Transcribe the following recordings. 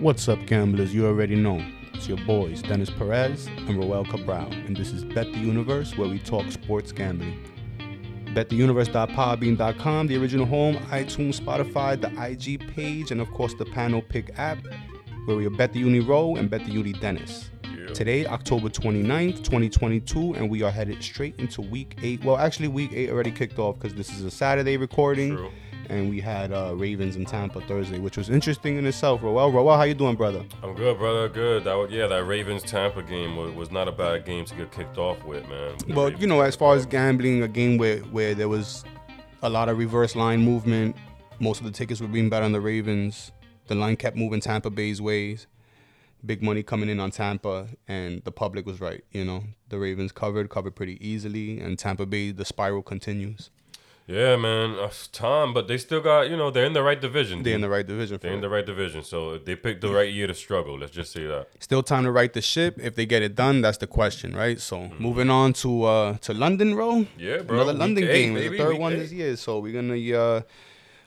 What's up, gamblers? You already know. It's your boys, Dennis Perez and Roel Cabral, and this is Bet the Universe, where we talk sports gambling. BetTheUniverse.podbean.com, the original home, iTunes, Spotify, the IG page, and of course the Panel Pick app, where we are bet the Uni Roll and bet the Uni Dennis. Today, October 29th, 2022, and we are headed straight into week eight. Well, actually, week eight already kicked off because this is a Saturday recording. True. And we had uh, Ravens in Tampa Thursday, which was interesting in itself. Roel, Roel, how you doing, brother? I'm good, brother. Good. That yeah, that Ravens Tampa game was, was not a bad game to get kicked off with, man. The Well, Ravens- you know, as far as gambling, a game where, where there was a lot of reverse line movement, most of the tickets were being bet on the Ravens. The line kept moving Tampa Bay's ways. Big money coming in on Tampa, and the public was right. You know, the Ravens covered, covered pretty easily, and Tampa Bay, the spiral continues. Yeah, man. Uh, Tom, but they still got, you know, they're in the right division. They're in the right division. They're in the right division. So they picked the right year to struggle. Let's just say that. Still time to right the ship. If they get it done, that's the question, right? So moving on to uh to London, bro. Yeah, bro. Another London eight, game. It's baby. the third one eight. this year. So we're gonna uh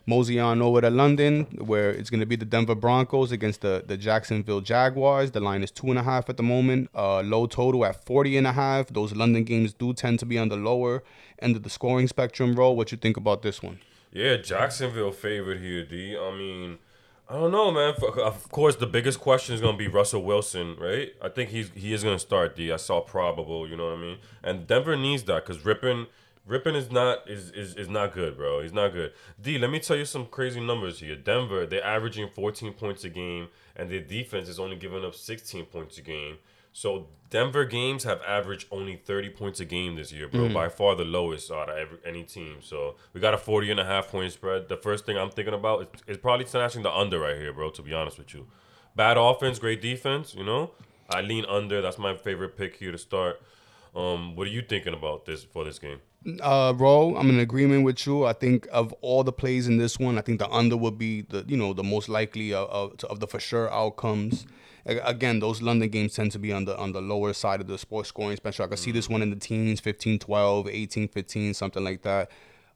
mosey on over to London, where it's gonna be the Denver Broncos against the the Jacksonville Jaguars. The line is two and a half at the moment. Uh low total at 40 and a half. Those London games do tend to be on the lower end of the scoring spectrum, bro. What you think about this one? Yeah, Jacksonville favored here, D. I mean, I don't know, man. Of course, the biggest question is gonna be Russell Wilson, right? I think he's he is gonna start. D. I saw probable. You know what I mean? And Denver needs that because Rypien, Rypien is not is, is is not good, bro. He's not good. D. Let me tell you some crazy numbers here. Denver, they're averaging 14 points a game, and their defense is only giving up 16 points a game. So Denver games have averaged only 30 points a game this year, bro. By far the lowest out of every, any team. So we got a 40 and a half point spread. The first thing I'm thinking about is, is probably snatching the under right here, bro, to be honest with you. Bad offense, great defense, you know? I lean under. That's my favorite pick here to start. Um, what are you thinking about this for this game? Uh, Ro, I'm in agreement with you. I think of all the plays in this one, I think the under would be the you know the most likely of, of, of the for sure outcomes. Again, those London games tend to be on the on the lower side of the sports scoring spectrum. I can see this one in the teens, 15, 12, 18, 15, something like that.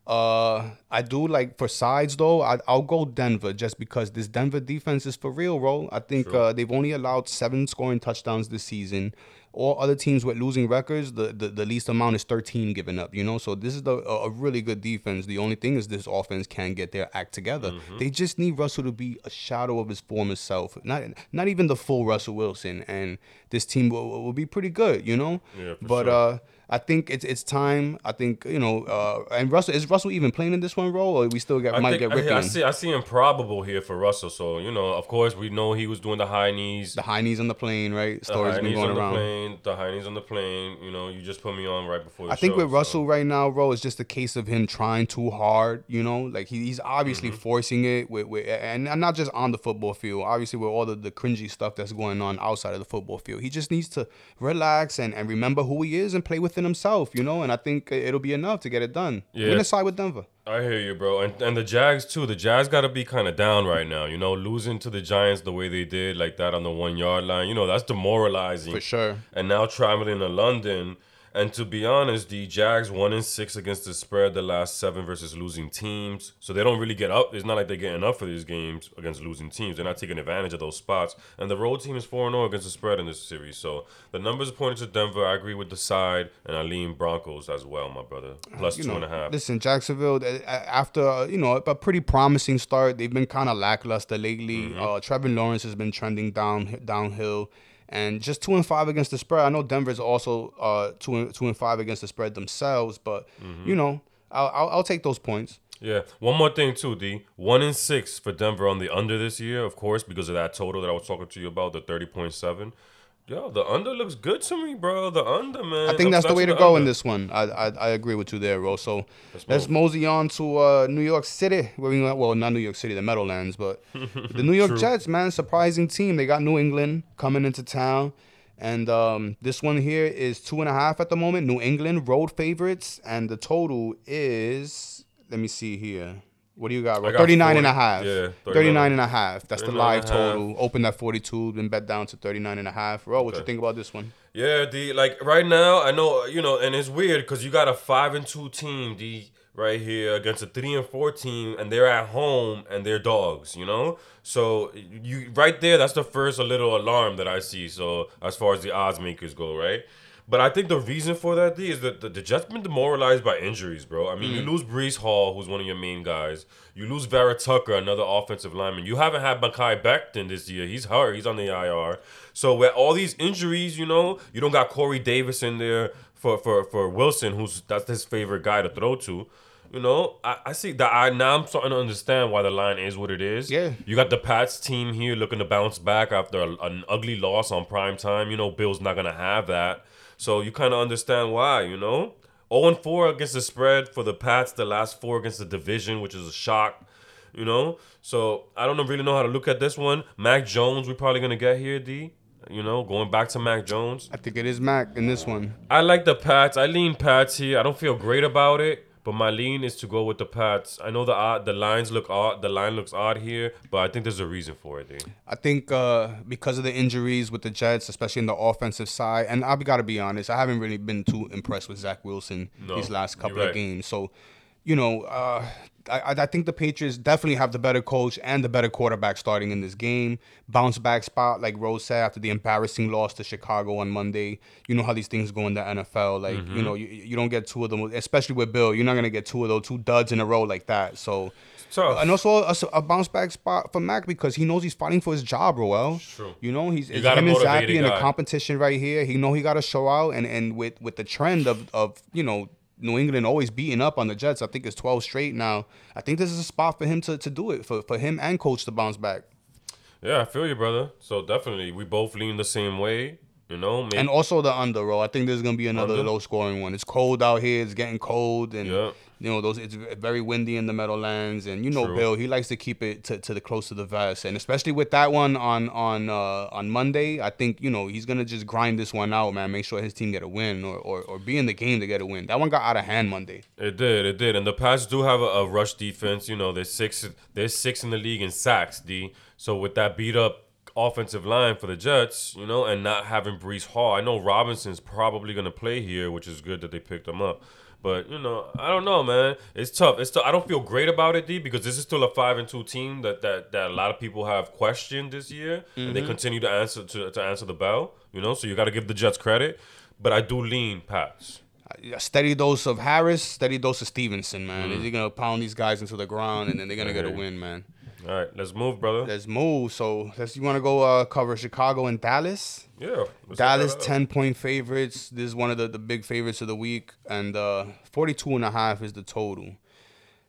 Uh, I do like for sides though. I, I'll go Denver just because this Denver defense is for real, bro. I think uh, they've only allowed seven scoring touchdowns this season. All other teams with losing records, the, the, the least amount is 13 given up, you know? So this is the, a, a really good defense. The only thing is this offense can't get their act together. They just need Russell to be a shadow of his former self. Not not even the full Russell Wilson. And this team will, will be pretty good, you know? Yeah, for but sure. uh I think it's it's time. I think you know, uh, and Russell is Russell even playing in this one role, or we still get I might think get I, I see I see improbable here for Russell. So you know, of course, we know he was doing the high knees. the high knees on the plane, right? The Stories high been knees going on the plane. The high knees on the plane. You know, you just put me on right before. The I think show, with so- Russell right now, bro, it's just a case of him trying too hard. You know, like he, he's obviously Mm-hmm. forcing it with, with, and not just on the football field. Obviously, with all the, the cringy stuff that's going on outside of the football field, he just needs to relax and, and remember who he is and play within himself. You know, and I think it'll be enough to get it done. Yeah. We're gonna side with Denver. I hear you, bro. And and the Jags too. The Jags got to be kind of down right now. You know, losing to the Giants the way they did, like that on the one yard line. You know, that's demoralizing. For sure. And now traveling to London. And to be honest, the Jags one in six against the spread the last seven versus losing teams. So they don't really get up. It's not like they're getting up for these games against losing teams. They're not taking advantage of those spots. And the road team is 4 0 against the spread in this series. So the numbers pointing to Denver. I agree with the side. And I lean Broncos as well, my brother. Plus you two know, and a half. Listen, Jacksonville, after you know a pretty promising start, they've been kind of lackluster lately. Mm-hmm. Uh, Trevor Lawrence has been trending down downhill, and just two and five against the spread. I know Denver's also uh, two and two and five against the spread themselves, but Mm-hmm. you know I'll, I'll I'll take those points. Yeah. One more thing too, D. One in six for Denver on the under this year, of course, because of that total that I was talking to you about, the thirty point seven. Yo, the under looks good to me, bro. The under, man. I think I'm that's the way to touching go under. in this one. I, I I agree with you there, Ro. So Let's let's mosey on to uh, New York City. Where we well, not New York City, the Meadowlands, but the New York. Jets, man, surprising team. They got New England coming into town, and um, this one here is two and a half at the moment. New England road favorites, and the total is let me see here. What do you got, bro? I got 39 and a half. yeah, 39 and a half. That's the live and a half. total. Open at 42, then bet down to 39 and a half. Ro, what you think about this one? Yeah, D. Like right now, I know you know, and it's weird because you got a five and two team, D. right here against a three and four team, and they're at home and they're dogs. You know, so you right there, that's the first a little alarm that I see. So as far as the odds makers go, right. But I think the reason for that D is that the, the Jets been demoralized by injuries, bro. I mean, you mm. lose Breece Hall, who's one of your main guys. You lose Vera Tucker, another offensive lineman. You haven't had Mekhi Becton this year. He's hurt. He's on the IR. So with all these injuries, you know, you don't got Corey Davis in there for for for Wilson, who's that's his favorite guy to throw to. You know, I, I see that. I now I'm starting to understand why the line is what it is. Yeah. You got the Pats team here looking to bounce back after a, an ugly loss on prime time. You know, Bill's not gonna have that. So you kind of understand why, you know? 0 and 4 against the spread for the Pats, the last four against the division, which is a shock, you know? So I don't really know how to look at this one. Mac Jones, we're probably going to get here, D. You know, going back to Mac Jones. I think it is Mac in this one. I like the Pats. I lean Pats here. I don't feel great about it, but my lean is to go with the Pats. I know the odd, the lines look odd. The line looks odd here, but I think there's a reason for it, I think uh, because of the injuries with the Jets, especially in the offensive side, and I've got to be honest, I haven't really been too impressed with Zach Wilson No, these last couple right. of games. So, you know, uh, I, I- think the Patriots definitely have the better coach and the better quarterback starting in this game. Bounce back spot, like Rose said, after the embarrassing loss to Chicago on Monday. You know how these things go in the NFL. Like, Mm-hmm. you know, you, you don't get two of them, especially with Bill. You're not going to get two of those, two duds in a row like that. So, so and also a, a bounce back spot for Mac because he knows he's fighting for his job, Roel. True. You know, he's a him and Zappe in a competition right here. He know he got to show out, and and with with the trend of of you know New England always beating up on the Jets. I think it's twelve straight now. I think this is a spot for him to, to do it for for him and coach to bounce back. Yeah, I feel you, brother. So definitely, we both lean the same way. You know, maybe, And also the under, roll. I think there's gonna be another Under? low scoring one. It's cold out here. It's getting cold, and Yeah. You know those. It's very windy in the Meadowlands, and you know True. Bill. He likes to keep it to, to the close to the vest, and especially with that one on on uh, on Monday. I think you know he's gonna just grind this one out, man. Make sure his team get a win, or, or or be in the game to get a win. That one got out of hand Monday. It did, it did, and the Pats do have a, a rush defense. You know, they're six, they're six in the league in sacks. D. So with that beat up offensive line for the Jets, you know, and not having Breece Hall, I know Robinson's probably gonna play here, which is good that they picked him up. But you know, I don't know, man. It's tough. It's tough. I don't feel great about it, D, because this is still a five and two team that that, that a lot of people have questioned this year, and they mm-hmm. continue to answer to, to answer the bell. You know, so you got to give the Jets credit. But I do lean Pats. A steady dose of Harris, steady dose of Stevenson, man. Is he gonna pound these guys into the ground, and then they're gonna get a win, man. All right, let's move, brother. Let's move. So let's. You want to go uh, cover Chicago and Dallas? Yeah. Dallas 10 point favorites. This is one of the, the big favorites of the week. And uh, 42 and a half is the total.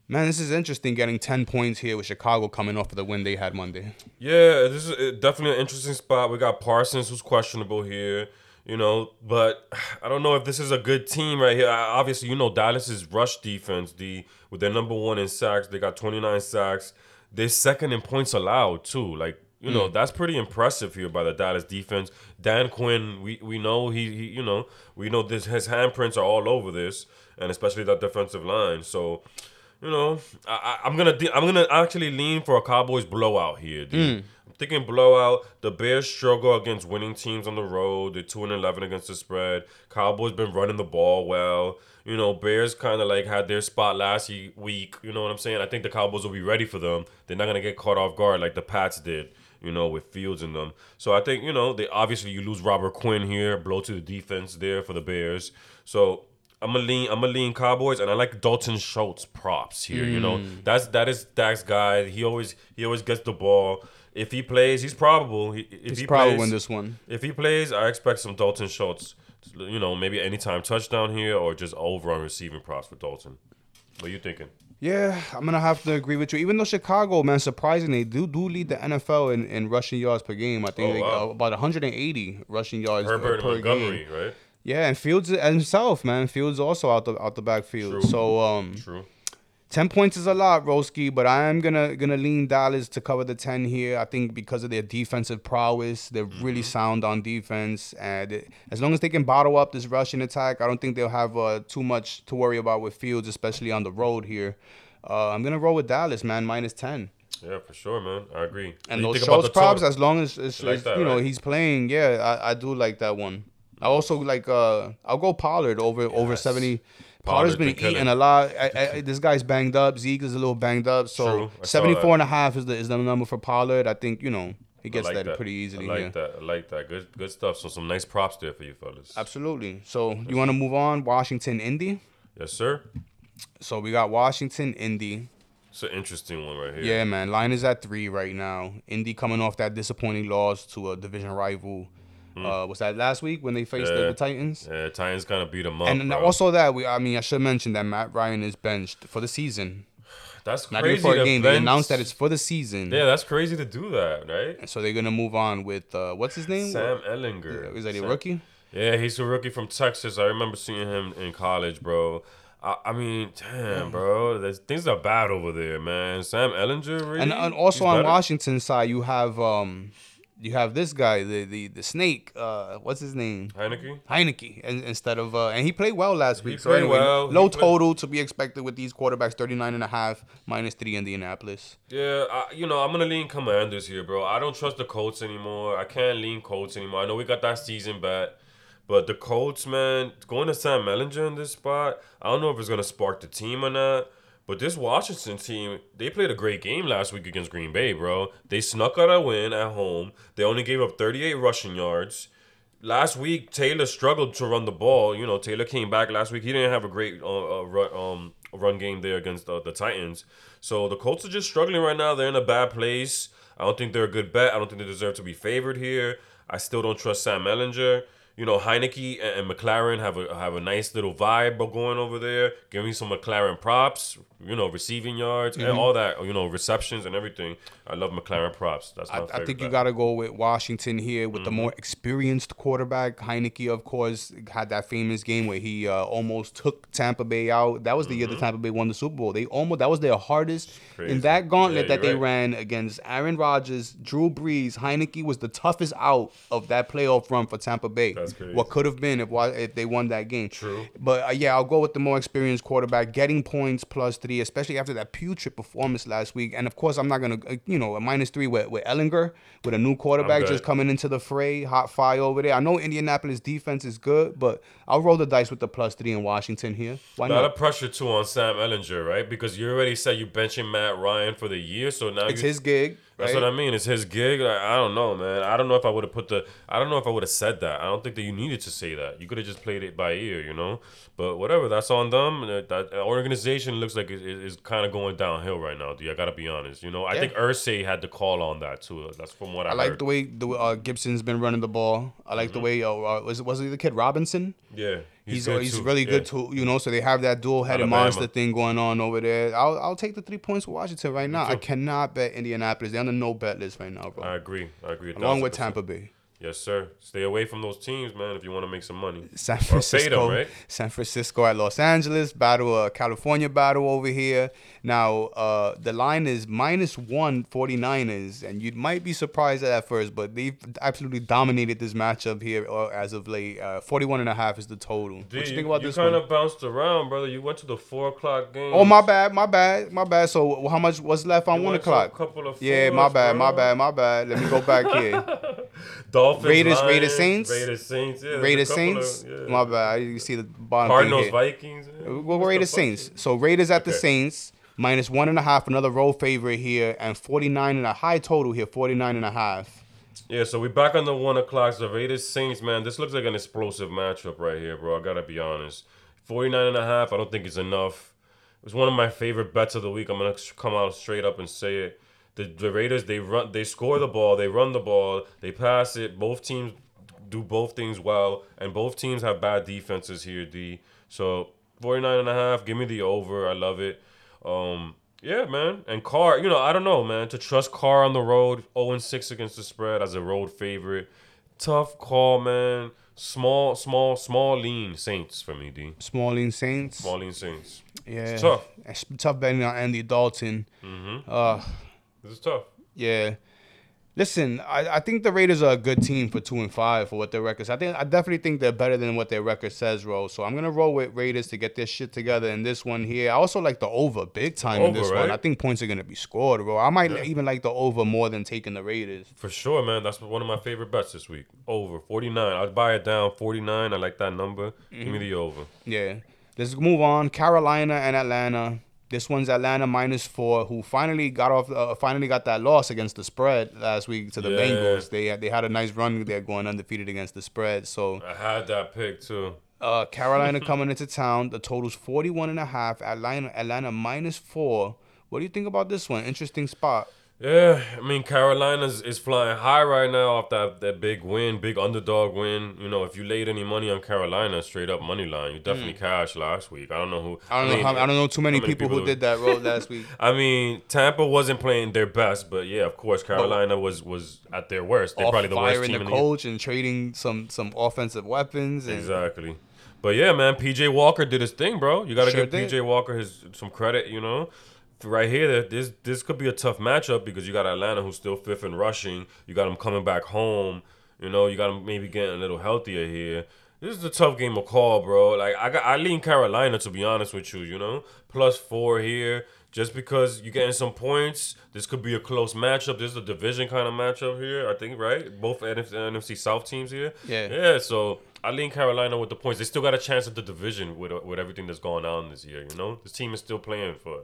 Man, this is interesting getting 10 points here with Chicago coming off of the win they had Monday. Yeah, this is definitely an interesting spot. We got Parsons, who's questionable here, you know, but I don't know if this is a good team right here. I- Obviously, you know, Dallas's rush defense, the with their number one in sacks, they got 29 sacks. They're second in points allowed too. Like, you know, mm. that's pretty impressive here by the Dallas defense. Dan Quinn, we, we know he, he you know, we know this his handprints are all over this, and especially that defensive line. So, you know, I, I'm gonna de- I'm gonna actually lean for a Cowboys blowout here. Dude. Mm. I'm thinking blowout. The Bears struggle against winning teams on the road. They're two and eleven against the spread. Cowboys been running the ball well. You know, Bears kind of like had their spot last week. You know what I'm saying? I think the Cowboys will be ready for them. They're not gonna get caught off guard like the Pats did. You know, with Fields in them. So I think you know they obviously you lose Robert Quinn here, blow to the defense there for the Bears. So I'm a lean. I'm a lean Cowboys, and I like Dalton Schultz props here. You know, mm. that's that is Dak's guy. He always he always gets the ball. If he plays, he's probable. He, if He's he probably plays, win this one. If he plays, I expect some Dalton Schultz. You know, maybe anytime touchdown here, or just over on receiving props for Dalton. What you thinking? Yeah, I'm gonna have to agree with you. Even though Chicago, man, surprisingly, do do lead the NFL in, in rushing yards per game. I think Oh, wow. uh, about 180 rushing yards Herbert per Montgomery, game. right? Yeah, and Fields himself, man. Fields also out the out the backfield. True. So um, True. 10 points is a lot, Roski, but I am gonna gonna lean Dallas to cover the 10 here. I think because of their defensive prowess, they're mm-hmm. really sound on defense, and it, as long as they can bottle up this Russian attack, I don't think they'll have uh, too much to worry about with Fields, especially on the road here. Uh, I'm gonna roll with Dallas, man, minus 10. Yeah, for sure, man. I agree. And those props, as long as, like that, you know right? he's playing, yeah, I, I do like that one. I also like uh I'll go Pollard over yes. over 70 Potter's been eating a lot. I, I, this guy's banged up. Zeke is a little banged up. So True. 74 and a half is the is the number for Pollard. I think you know he gets like that, pretty easily. I like yeah. that. I like that. Good, good stuff. So some nice props there for you fellas. Absolutely. So you want to move on? Washington, Indy. Yes, sir. So we got Washington, Indy. It's an interesting one right here. Yeah, man. Line is at three right now. Indy coming off that disappointing loss to a division rival. Uh, was that last week when they faced the. Yeah. the Titans? Yeah, Titans kind of beat them up. And also that we, I mean, I should mention that Matt Ryan is benched for the season. that's Not crazy. for a game. They announced that it's for the season. Yeah, that's crazy to do that, right? So they're gonna move on with uh, what's his name? Sam Ehlinger. Is that a rookie? Yeah, he's a rookie from Texas. I remember seeing him in college, bro. I, I mean, damn, bro, there's, things are bad over there, man. Sam Ehlinger, really? And, and also He's on better? Washington side, you have um, you have this guy, the the the snake. Uh, what's his name? Heinicke. Heinicke, and, instead of uh, and he played well last week. so played anyway, well. He Low played- total to be expected with these quarterbacks, 39 and a half minus three Indianapolis. Yeah, I, you know, I'm gonna lean Commanders here, bro. I don't trust the Colts anymore. I can't lean Colts anymore. I know we got that season bet, but the Colts, man, going to Sam Ehlinger in this spot, I don't know if it's gonna spark the team or not. But this Washington team, they played a great game last week against Green Bay, bro. They snuck out a win at home. They only gave up 38 rushing yards. Last week, Taylor struggled to run the ball. You know, Taylor came back last week. He didn't have a great uh, uh, run, um, run game there against uh, the Titans. So the Colts are just struggling right now. They're in a bad place. I don't think they're a good bet. I don't think they deserve to be favored here. I still don't trust Sam Ehlinger. You know, Heinicke and, and McLaurin have a have a nice little vibe going over there. Give me some McLaurin props. You know, receiving yards and mm-hmm. all that. You know, receptions and everything. I love McLaurin props. That's my I, favorite. I think you got to go with Washington here with the Mm-hmm. more experienced quarterback. Heinicke, of course, had that famous game where he uh, almost took Tampa Bay out. That was the year the Tampa Bay won the Super Bowl. They almost that was their hardest Mm-hmm. In that gauntlet Yeah, that they right. ran against Aaron Rodgers, Drew Brees. Heinicke was the toughest out of that playoff run for Tampa Bay. That's crazy. What could have been if if they won that game. True. But uh, yeah, I'll go with the more experienced quarterback, getting points plus three, especially after that putrid performance last week. And of course, I'm not gonna, uh, you know, a minus three with, with Ehlinger, with a new quarterback just coming into the fray, hot fire over there. I know Indianapolis defense is good, but I'll roll the dice with the plus three in Washington here. Why A lot not? of pressure too on Sam Ehlinger, right? Because you already said you benching Matt Ryan for the year, so now It's you, his gig. That's right? what I mean. It's his gig. Like, I don't know, man. I don't know if I would have put the. I don't know if I would have said that. I don't think that you needed to say that. You could have just played it by ear, you know. But whatever. That's on them. That, that organization looks like it is kind of going downhill right now. Dude, I gotta be honest. You know. I Yeah. think Irsay had the call on that too. That's from what I, I like heard. the way the uh, Gibson's been running the ball. I like Mm-hmm. the way uh, uh, was it was it the kid Robinson? yeah, He's good he's too. really Yeah. good too, you know. So they have that dual headed Alabama. monster thing going on over there. I'll I'll take the three points for Washington right now. I cannot bet Indianapolis. They're on the no bet list right now, bro. I agree. I agree. Along with. Tampa Bay, Yes, sir. Stay away from those teams, man. If you want to make some money. San Francisco, them, right? San Francisco at Los Angeles battle, uh, California battle over here. Now uh, the line is minus one 49ers, and you might be surprised at that first, but they've absolutely dominated this matchup here uh, as of late. Uh, 41 and a half is the total. D, what you think about you this kind one? of bounced around, brother. You went to the four o'clock game. Oh my bad, my bad, my bad. So how much was left on You one to a o'clock? couple of Yeah, my bad, my bad, my bad. Let me go back here. Dolphins, Raiders- Lions, Raiders, Saints? Raiders, Saints, yeah. Raiders Saints. of- yeah. My bad. You see the bottom Cardinals. Vikings. yeah. Well, What's Raiders? Saints. So Raiders at the Okay. Saints minus one and a half, another road favorite here, and 49 and a high total here, 49 and a half. Yeah, so we're back on the one o'clock. So Raiders, Saints, man, this looks like an explosive matchup right here, bro. I gotta be honest. 49 and a half, I don't think it's enough. It was one of my favorite bets of the week. I'm gonna come out straight up and say it. The, the Raiders, they run, they score the ball, they run the ball, they pass it. Both teams do both things well, and both teams have bad defenses here. D. So 49 and a half, give me the over. I love it. Um, yeah, man. And Carr, you know, I don't know, man. To trust Carr on the road, 0 and 6 against the spread as a road favorite. Tough call, man. Small, small, small lean Saints for me, D. Small lean Saints. Small lean Saints. yeah. tough. It's tough betting on Andy Dalton. Mm-hmm. Uh, This is tough. yeah. Listen, I, I think the Raiders are a good team for two and five for what their records. I think I definitely think they're better than what their record says, Ro. So I'm gonna roll with Raiders to get this shit together in this one here. I also like the over big time in Over, this one. I think points are gonna be scored, bro. I might even like the over more than taking the Raiders. For sure, man. That's one of my favorite bets this week. Over 49. I'd buy it down 49. I like that number. Give Mm-hmm. me the over. Yeah. Let's move on. Carolina and Atlanta. This one's Atlanta minus four, who finally got off, uh, finally got that loss against the spread last week to the Yeah. Bengals. They had, they had a nice run. They're going undefeated against the spread. So I had that pick too. uh, Carolina coming into town. The total's 41 and a half. Atlanta, Atlanta minus four. What do you think about this one? Interesting spot. Yeah, I mean Carolina's is flying high right now off that that big win, big underdog win. You know, if you laid any money on Carolina, straight up money line, you definitely cashed last week. I don't know who. Mm. I don't know. mean, How, I don't know too many, many people, who did that road last week. I mean, Tampa wasn't playing their best, but yeah, of course, Carolina was was at their worst. They're probably the worst firing team the in the coach and trading some some offensive weapons. And Exactly. But yeah, man, PJ Walker did his thing, bro. You got to Sure give did. PJ Walker his some credit, you know. Right here, this this could be a tough matchup because you got Atlanta who's still fifth in rushing. You got them coming back home. You know, you got them maybe getting a little healthier here. This is a tough game of call, bro. Like I got, I lean Carolina to be honest with you. You know, plus four here, just because you're getting some points. This could be a close matchup. This is a division kind of matchup here. I think, right? Both NFC, NFC South teams here. Yeah. Yeah. So I lean Carolina with the points. They still got a chance at the division with with everything that's going on this year. You know, this team is still playing for.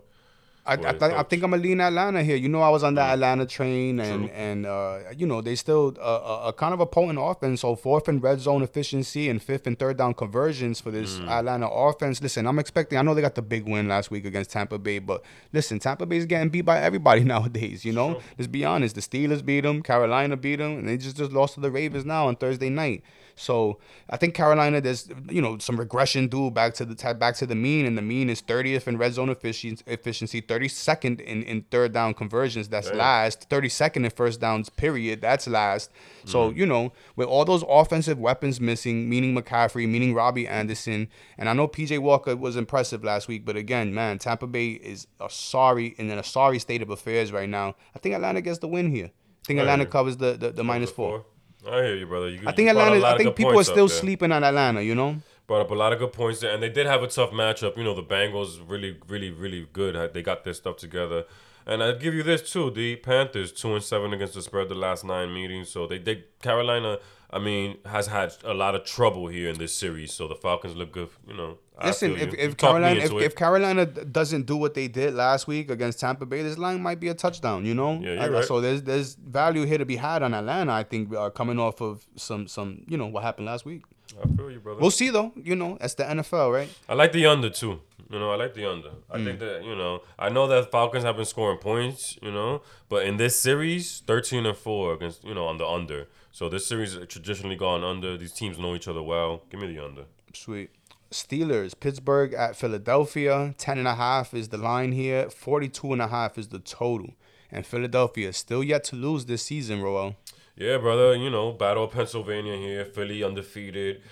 I, I, th- I think I'm gonna lean Atlanta here. You know, I was on that Atlanta train, and and uh, you know they still uh, a, a kind of a potent offense. So fourth in red zone efficiency and fifth and third down conversions for this Atlanta offense. Listen, I'm expecting. I know they got the big win last week against Tampa Bay, but listen, Tampa Bay's getting beat by everybody nowadays. You know, let's be honest. The Steelers beat them, Carolina beat them, and they just just lost to the Ravens now on Thursday night. So I think Carolina, there's you know some regression due back to the back to the mean, and the mean is 30th in red zone efficiency, efficiency 32nd in, in third down conversions. That's Damn. last. 32nd in first downs. Period. That's last. So you know with all those offensive weapons missing, meaning McCaffrey, meaning Robbie Anderson, and I know PJ Walker was impressive last week, but again, man, Tampa Bay is a sorry in a sorry state of affairs right now. I think Atlanta gets the win here. I think Atlanta covers the the, the minus four. I hear you, brother. You, I think Atlanta. I think people are still sleeping on Atlanta. You know. Brought up a lot of good points there, and they did have a tough matchup. You know, the Bengals really, really, really good. They got their stuff together. And I'd give you this too: the Panthers two and seven against the spread the last nine meetings. So they did. Carolina, I mean, has had a lot of trouble here in this series. So the Falcons look good. You know, Listen, if, you. if You Carolina if, if Carolina doesn't do what they did last week against Tampa Bay, this line might be a touchdown. You know, Yeah, Uh, right. so there's there's value here to be had on Atlanta. I think uh, coming off of some some you know what happened last week. I feel you, brother. We'll see though. You know, that's the NFL, right? I like the under too. You know, I like the under. I Mm. think that you know, I know that Falcons have been scoring points. You know, but in this series, thirteen and four against you know on the under. So this series has traditionally gone under. These teams know each other well. Give me the under. Sweet. Steelers, Pittsburgh at Philadelphia. 10 and a half is the line here. 42 and a half is the total. And Philadelphia still yet to lose this season, Roel. Yeah, brother. You know, Battle of Pennsylvania here. Philly undefeated.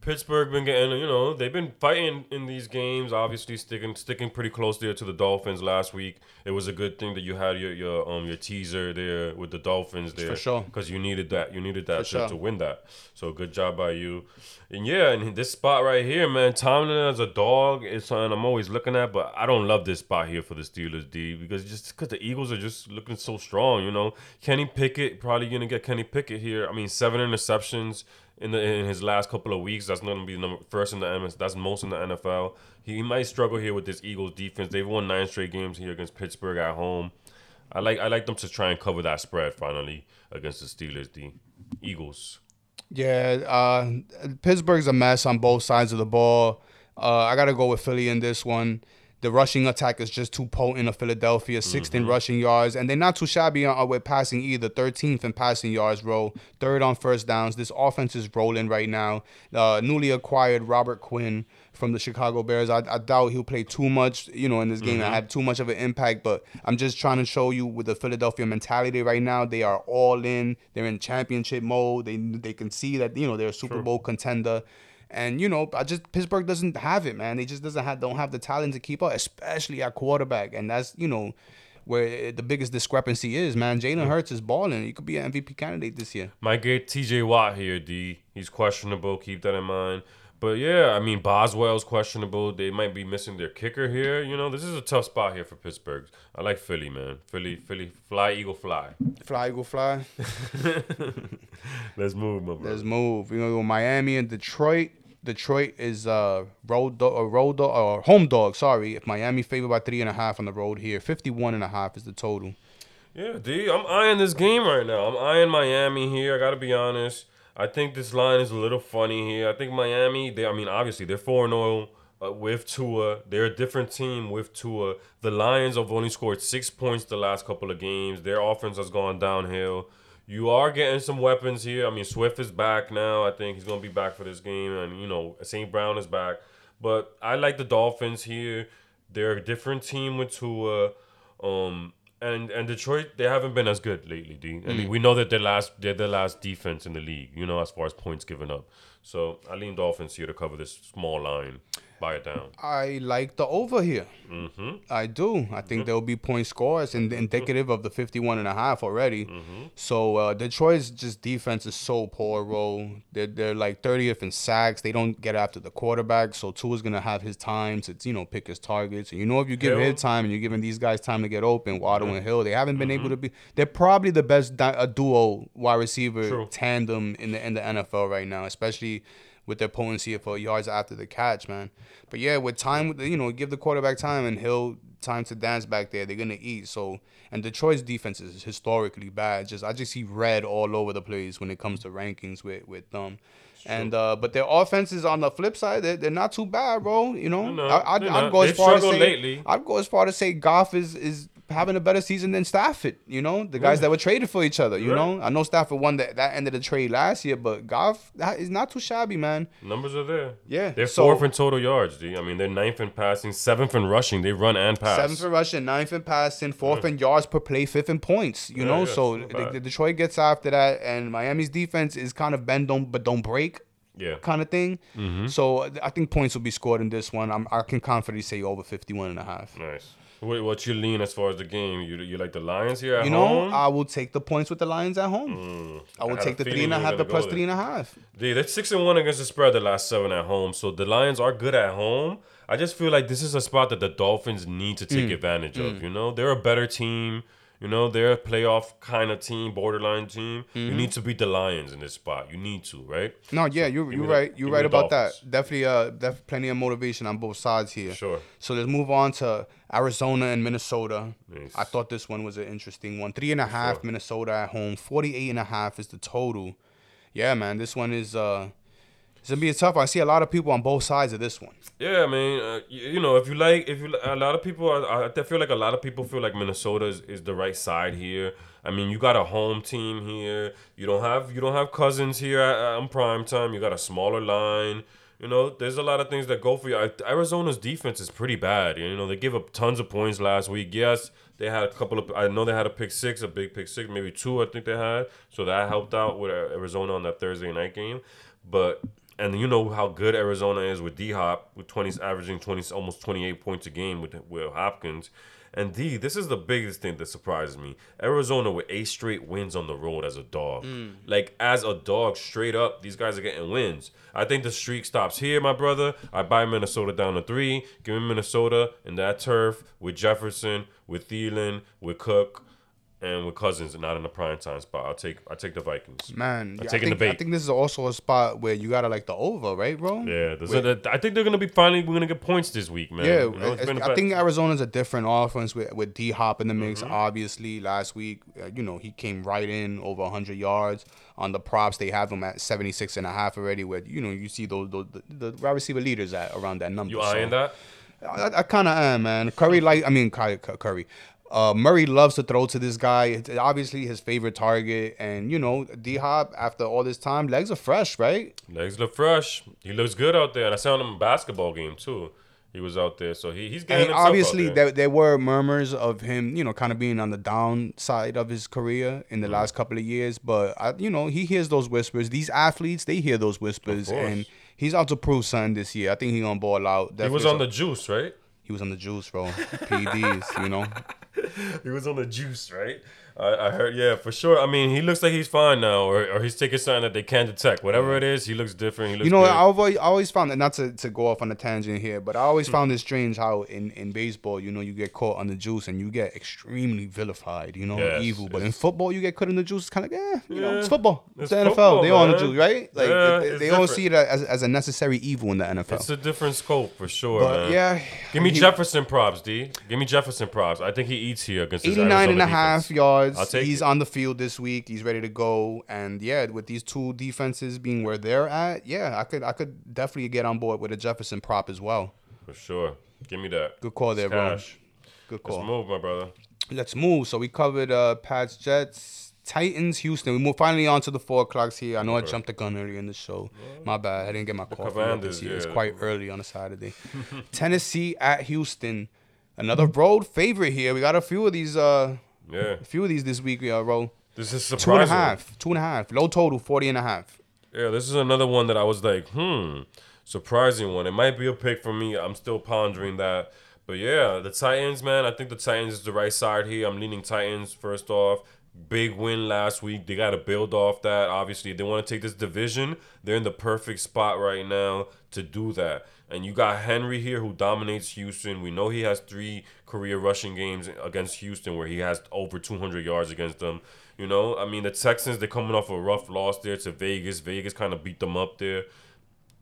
Pittsburgh been getting, you know, they've been fighting in these games. Obviously, sticking sticking pretty close there to the Dolphins last week. It was a good thing that you had your your um your teaser there with the Dolphins there For sure. because you needed that. You needed that to, sure. to win that. So good job by you. And yeah, and this spot right here, man, Tomlin as a dog is something I'm always looking at, but I don't love this spot here for the Steelers, D, because just because the Eagles are just looking so strong, you know. Kenny Pickett probably gonna get Kenny Pickett here. I mean, seven interceptions in the in his last couple of weeks. That's not gonna be the number first in the MS. That's most in the NFL. He might struggle here with this Eagles defense. They've won nine straight games here against Pittsburgh at home. I like I like them to try and cover that spread finally against the Steelers. the Eagles. Yeah, uh, Pittsburgh's a mess on both sides of the ball. Uh, I gotta go with Philly in this one. The rushing attack is just too potent of Philadelphia, 16 Mm-hmm. rushing yards, and they're not too shabby on, uh, with passing either. 13th in passing yards, row third on first downs. This offense is rolling right now. Uh, newly acquired Robert Quinn from the Chicago Bears. I, I doubt he'll play too much, you know, in this game. I had too much of an impact, but I'm just trying to show you with the Philadelphia mentality right now. They are all in. They're in championship mode. They they can see that you know they're a Super Bowl contender. And you know, I just Pittsburgh doesn't have it, man. They just doesn't have don't have the talent to keep up, especially at quarterback. And that's you know where the biggest discrepancy is, man. Jalen Hurts is balling. He could be an MVP candidate this year. Might get TJ Watt here, D. He's questionable. Keep that in mind. But yeah, I mean Boswell's questionable. They might be missing their kicker here. You know, this is a tough spot here for Pittsburgh. I like Philly, man. Philly, Philly, fly, eagle, fly. Fly, go fly. Let's move, my brother. Let's move. We're gonna go Miami and Detroit. Detroit is uh road dog or road dog or home dog. Sorry, if Miami favored by three and a half on the road here, 51 and a half is the total. Yeah, D, I'm eyeing this game right now. I'm eyeing Miami here. I gotta be honest. I think this line is a little funny here. I think Miami. They, I mean, obviously they're four zero uh, with Tua. They're a different team with Tua. The Lions have only scored six points the last couple of games. Their offense has gone downhill. You are getting some weapons here. I mean, Swift is back now. I think he's gonna be back for this game, and you know, St. Brown is back. But I like the Dolphins here. They're a different team with Tua. Um, and and Detroit, they haven't been as good lately, D. I mean, we know that they're last they're the last defense in the league, you know, as far as points given up. So I lean Dolphins here to cover this small line, buy it down. I like the over here. Mm-hmm. I do. I think there will be point scores and indicative of the 51 and a half already. So uh, Detroit's just defense is so poor, bro. They're, they're like 30th in sacks. They don't get after the quarterback. So Tua's going to have his time to, you know, pick his targets. And you know if you give Hill. him time and you're giving these guys time to get open, Waddle and Hill, they haven't been able to be. They're probably the best di- a duo wide receiver True. tandem in the in the NFL right now, especially with their potency for yards after the catch, man. But yeah, with time, with you know, give the quarterback time and Hill time to dance back there. They're gonna eat. So and Detroit's defense is historically bad. Just I just see red all over the place when it comes to rankings with with them. And uh, but their offense is on the flip side. They're, they're not too bad, bro. You know, No, I, I'd, I'd go as far to say lately. I'd go as far to say Goff is is having a better season than Stafford. You know, the guys Right. that were traded for each other. You Right. know, I know Stafford won that that ended the trade last year, but Goff that is not too shabby, man. Numbers are there. Yeah, They're so- fourth in total yards, D. I mean, they're ninth in passing, seventh in rushing. They run and pass. Seventh in rushing, ninth in passing, fourth in yards per play, fifth in points. You Yeah, know, yeah, so the, the Detroit gets after that, and Miami's defense is kind of bend don't but don't break Yeah. kind of thing. Mm-hmm. So I think points will be scored in this one. I'm, I can confidently say over 51 and a half. Nice. What, what's your lean as far as the game? You you like the Lions here at You know, home? I will take the points with the Lions at home. Mm, I will had take the three and a half, feeling and a you were half, the plus three and a half. Dude, they're six and one against the spread the last seven at home. So the Lions are good at home. I just feel like this is a spot that the Dolphins need to Mm. take advantage of. You know, they're a better team. You know, they're a playoff kind of team, borderline team. Mm-hmm. You need to beat the Lions in this spot. You need to, right? No, yeah, you're you're the- right. You're right about Dolphins. that. Definitely, uh, def- plenty of motivation on both sides here. Sure. So let's move on to Arizona and Minnesota. Nice. I thought this one was an interesting one. Three and a half sure. Minnesota at home. 48 and a half is the total. Yeah, man, this one is uh, it's gonna be tough. I see a lot of people on both sides of this one. Yeah, I mean, uh, you, know, if you like, if you a lot of people, I, I feel like a lot of people feel like Minnesota is, is the right side here. I mean, you got a home team here. You don't have you don't have Cousins here on prime time. You got a smaller line. You know, there's a lot of things that go for you. Arizona's defense is pretty bad. You know, they give up tons of points last week. Yes, they had a couple of. I know they had a pick six, a big pick six, maybe two. I think they had. So that helped out with uh, Arizona on that Thursday night game. But and you know how good Arizona is with D Hop, with twenties averaging twenty almost twenty eight points a game with Will Hopkins. And D, this is the biggest thing that surprises me. Arizona with eight straight wins on the road as a dog. Mm. Like as a dog, straight up, these guys are getting wins. I think the streak stops here, my brother. I buy Minnesota down to three. Give me Minnesota in that turf with Jefferson, with Thielen, with Cook, and with Cousins, and not in the prime time spot. I'll take I take the Vikings. Man, I'm yeah, I taking the think, I think this is also a spot where you gotta like the over, right, bro? Yeah, a, I think they're gonna be finally we're gonna get points this week, man. Yeah, You know, it's I- been I think Arizona's a different offense with, with D Hop in the mix. Mm-hmm. Obviously, last week, uh, you know, he came right in over 100 yards on the props. They have him at 76 and a half already. Where you know you see those, those the, the wide receiver leaders at around that number. you so- eyeing that. I, I kind of am, man. Curry like I mean Curry. Curry. Uh, Murray loves to throw to this guy. It's obviously his favorite target, and you know D Hop after all this time, legs are fresh, right? Legs look fresh. He looks good out there, and I saw him in a basketball game too. He was out there, so he, he's getting himself obviously, there. there, there were murmurs of him, you know, kind of being on the downside of his career in the Mm-hmm. last couple of years. But I, you know, he hears those whispers. These athletes, they hear those whispers, and he's out to prove something this year. I think he's gonna ball out. he was on the juice, right? he was on the juice, bro. PEDs, you know. he was on the juice, right? I, I heard, yeah, for sure. I mean, he looks like he's fine now, or, or he's taking something that they can't detect. Whatever it is, he looks different. He looks You know. I've always, I always found that not to, to go off on a tangent here, but I always found it strange how in, in baseball, you know, you get caught on the juice and you get extremely vilified, you know, Yes, evil. But in football, you get caught in the juice, It's kind of like, eh, you know, it's football. It's, it's the NFL. football, they all on the juice, right? Like Yeah, they, they don't see it as, as a necessary evil in the NFL. It's a different scope for sure, but man. yeah, Give me he- Jefferson props, D. Give me Jefferson props. I think he eats here against this 89 and a half defense. Yards. I'll take He's it. on the field this week. He's ready to go. And yeah, with these two defenses being where they're at, yeah, I could I could definitely get on board with a Jefferson prop as well. For sure. Give me that. Good call there, bro. Good Let's move, my brother. Let's move. So we covered uh Pats, Jets, Titans, Houston. We move finally on to the four o'clocks here. I know I jumped the gun earlier in the show. My bad. I didn't get my yet this year. It's quite early on a Saturday. Tennessee at Houston. Another road favorite here. We got a few of these uh Yeah. a few of these this week, uh, roll. This is Two a surprising. half. Two and a half. Low total, 40 and a half. Yeah, this is another one that I was like, hmm, surprising one. It might be a pick for me. I'm still pondering that. But yeah, the Titans, man, I think the Titans is the right side here. I'm leaning Titans first off. Big win last week. They got to build off that. Obviously, they want to take this division. They're in the perfect spot right now to do that. And you got Henry here who dominates Houston. We know he has three career rushing games against Houston where he has over 200 yards against them. You know, I mean, the Texans, they're coming off a rough loss there to Vegas. Vegas kind of beat them up there.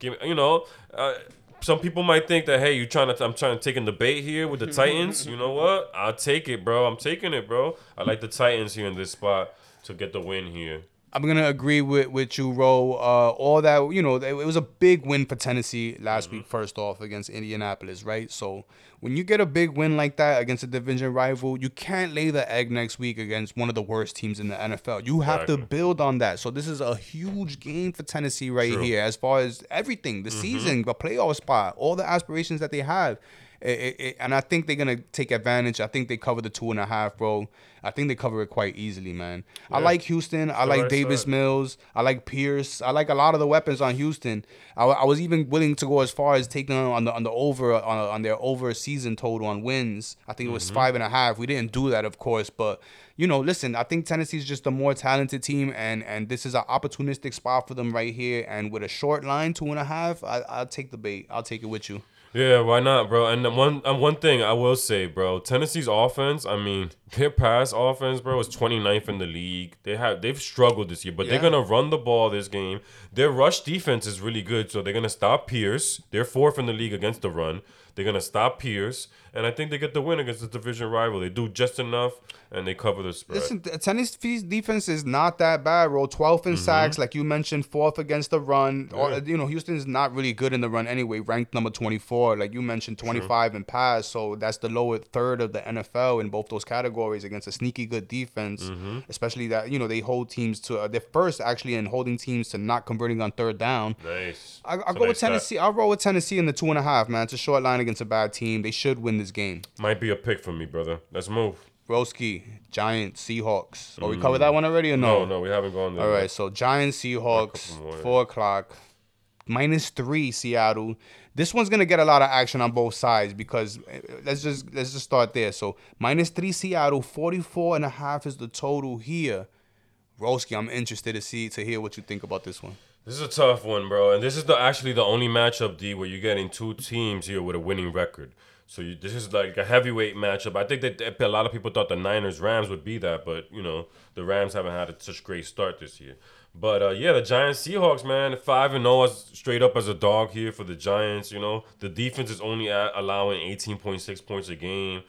You know, uh, some people might think that hey, you trying to I'm trying to take the bait here with the Titans. You know what? I'll take it, bro. I'm taking it, bro. I like the Titans here in this spot to get the win here. I'm gonna agree with with you, Ro. Uh, all that you know, it, was a big win for Tennessee last week. First off, against Indianapolis, right? So when you get a big win like that against a division rival, you can't lay the egg next week against one of the worst teams in the NFL. You have to build on that. So this is a huge game for Tennessee right True. here, as far as everything, the season, the playoff spot, all the aspirations that they have. It, it, it- and I think they're gonna take advantage. I think they cover the two and a half, bro. I think they cover it quite easily, man. I like Houston. I like Davis. Mills. I like Pierce. I like a lot of the weapons on Houston. I, I was even willing to go as far as taking on the on the over on, on their over season total on wins. I think it Mm-hmm. was five and a half. We didn't do that, of course, but you know, listen. I think Tennessee's just a more talented team, and and this is an opportunistic spot for them right here. And with a short line, two and a half, I, I'll take the bait. I'll take it with you. Yeah, why not, bro? And one and one thing I will say, bro, Tennessee's offense, I mean, their pass offense, bro, is 29th in the league. They have they've struggled this year, but Yeah. they're gonna run the ball this game. Their rush defense is really good, so they're gonna stop Pierce. They're fourth in the league against the run. They're gonna stop Pierce, and I think they get the win against the division rival. They do just enough, and they cover the spread. Listen, Tennessee's defense is not that bad, Roll 12th in sacks, like you mentioned, fourth against the run. Or, Mm-hmm. You know, Houston's not really good in the run anyway, ranked number 24. Like you mentioned, 25 in pass. So that's the lower third of the NFL in both those categories against a sneaky good defense. Mm-hmm. Especially that, you know, they hold teams to, uh, they're first actually in holding teams to not converting on third down. nice. I, I'll a go with nice stat. Tennessee. I'll roll with Tennessee in the two and a half, man. It's a short line against a bad team. They should win this game. Might be a pick for me, brother. Let's move. Broski, Giants, Seahawks. Or we covered that one already or Mm. No, no, we haven't gone there. All yet. so Giants, Seahawks, more, yeah. four o'clock, minus three, Seattle. This one's gonna get a lot of action on both sides because eh, let's just let's just start there. So minus three, Seattle, 44 and a half is the total here. Roski, I'm interested to see to hear what you think about this one. This is a tough one, bro. And this is the actually the only matchup, D, where you're getting two teams here with a winning record. So you, this is like a heavyweight matchup. I think that a lot of people thought the Niners Rams would be that, but you know the Rams haven't had a such great start this year. But uh, yeah, the Giants Seahawks, man, five and zero straight up as a dog here for the Giants. You know the defense is only allowing 18.6 points a game,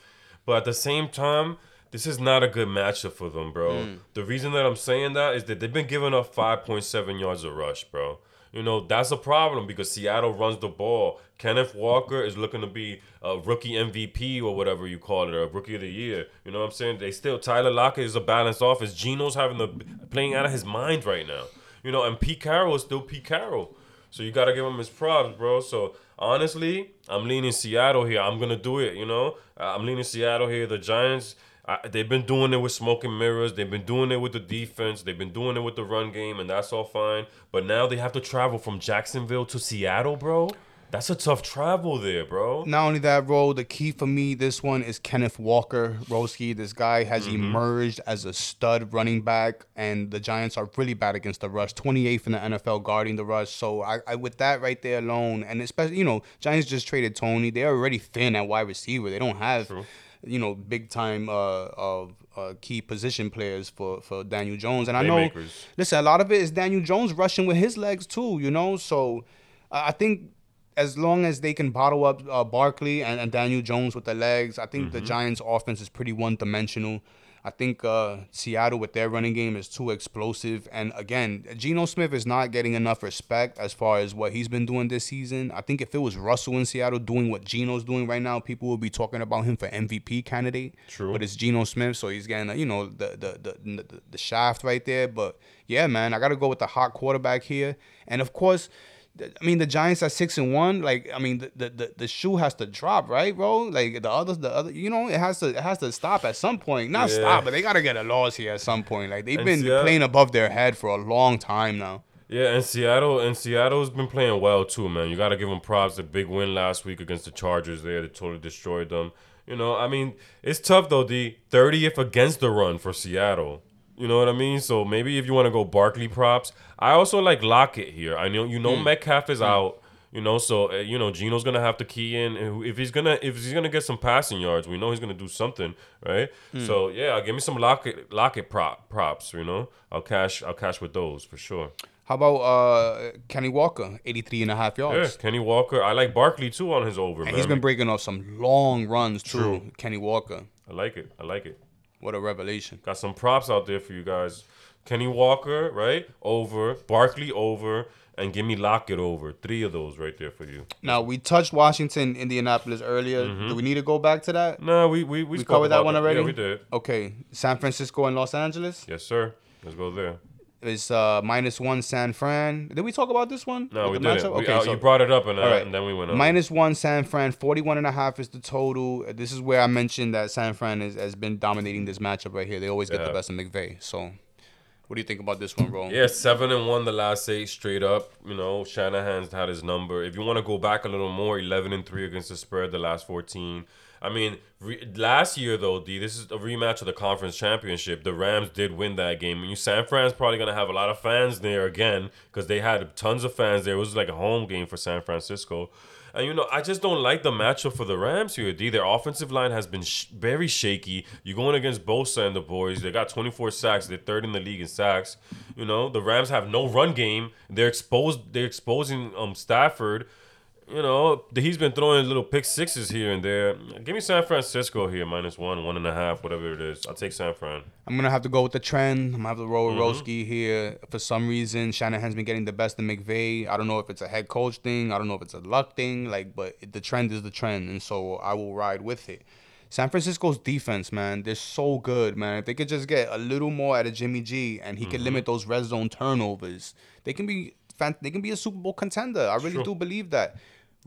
but at the same time. This is not a good matchup for them, bro. Mm. The reason that I'm saying that is that they've been giving up 5.7 yards a rush, bro. You know, that's a problem because Seattle runs the ball. Kenneth Walker is looking to be a rookie MVP or whatever you call it, or a rookie of the year. You know what I'm saying? They still Tyler Lockett is a balanced offense. Geno's having the playing out of his mind right now. You know, and Pete Carroll is still Pete Carroll. So you gotta give him his props, bro. So honestly, I'm leaning Seattle here. I'm gonna do it. You know, I'm leaning Seattle here. The Giants. I, they've been doing it with smoking mirrors. They've been doing it with the defense. They've been doing it with the run game, and that's all fine. But now they have to travel from Jacksonville to Seattle, bro. That's a tough travel there, bro. Not only that, bro, the key for me this one is Kenneth Walker. Roski, this guy has Mm-hmm. emerged as a stud running back, and the Giants are really bad against the rush. 28th in the NFL guarding the rush. So I, I with that right there alone, and especially you know, Giants just traded Toney. They're already thin at wide receiver. They don't have you know big time uh, of uh, key position players for for Daniel Jones. And I know, listen, a lot of it is Daniel Jones rushing with his legs too. You know, so uh, I think as long as they can bottle up uh, Barkley and, and Daniel Jones with the legs, I think the Giants' offense is pretty one dimensional. I think uh, Seattle with their running game is too explosive. And again, Geno Smith is not getting enough respect as far as what he's been doing this season. I think if it was Russell in Seattle doing what Geno's doing right now, people would be talking about him for MVP candidate. True. But it's Geno Smith, so he's getting, you know, the the, the the the shaft right there. But yeah, man, I got to go with the hot quarterback here. And of course, I mean, the Giants at six and one. Like, I mean, the, the the shoe has to drop, right, bro? Like the others, the other, you know, it has to it has to stop at some point. Not Yeah. stop, but they got to get a loss here at some point. Like they've And been Seattle- playing above their head for a long time now. Yeah, and Seattle and Seattle's been playing well too, man. You got to give them props. A big win last week against the Chargers. There, they totally destroyed them. You know, I mean, it's tough though. The thirtieth against the run for Seattle. You know what I mean? So maybe if you want to go Barkley props, I also like Lockett here. I know you know Metcalf is out. You know, so uh, you know Gino's gonna have to key in and if he's gonna if he's gonna get some passing yards. We know he's gonna do something, right? So yeah, give me some Lockett Lockett prop props. You know, I'll cash I'll cash with those for sure. How about uh Kenny Walker, 83 and a half Yeah, yards? Kenny Walker. I like Barkley too on his over, And man. he's been breaking off some long runs too. True. Kenny Walker, I like it. I like it. What a revelation. Got some props out there for you guys. Kenny Walker, right? Over. Barkley over. And give me Lockett over. Three of those right there for you. Now we touched Washington, Indianapolis earlier. Mm-hmm. Do we need to go back to that? No, we we we, spoke covered that about one already? Yeah, we did. Okay, San Francisco and Los Angeles Yes, sir. Let's go there. Is uh, minus one San Fran. Did we talk about this one? No, we With didn't. We, uh, you brought it up and, uh, right. and then we went on. Minus one San Fran, 41 and a half is the total. This is where I mentioned that San Fran is, has been dominating this matchup right here. They always get the best of McVay. So, what do you think about this one, bro? Yeah, seven and one the last eight straight up. You know, Shanahan's had his number. If you want to go back a little more, eleven and three against the spread the last fourteen. I mean, re- last year though, D, this is a rematch of the conference championship. The Rams did win that game. And you, San Fran's probably gonna have a lot of fans there again because they had tons of fans there. It was like a home game for San Francisco. And you know, I just don't like the matchup for the Rams here, D. Their offensive line has been sh- very shaky. You're going against Bosa and the boys. They got 24 sacks. They're third in the league in sacks. You know, the Rams have no run game. They're exposed. They're exposing um Stafford. You know, he's been throwing little pick sixes here and there. Give me San Francisco here, minus one, one and a half, whatever it is. I'll take San Fran. I'm gonna have to go with the trend. I'm gonna have to roll with Mm-hmm. Roski here. For some reason, Shanahan's been getting the best of McVay. I don't know if it's a head coach thing. I don't know if it's a luck thing. Like, but the trend is the trend, and so I will ride with it. San Francisco's defense, man, they're so good, man. If they could just get a little more out of Jimmy G, and he Mm-hmm. could limit those red zone turnovers, they can be they can be a Super Bowl contender. I really True. do believe that.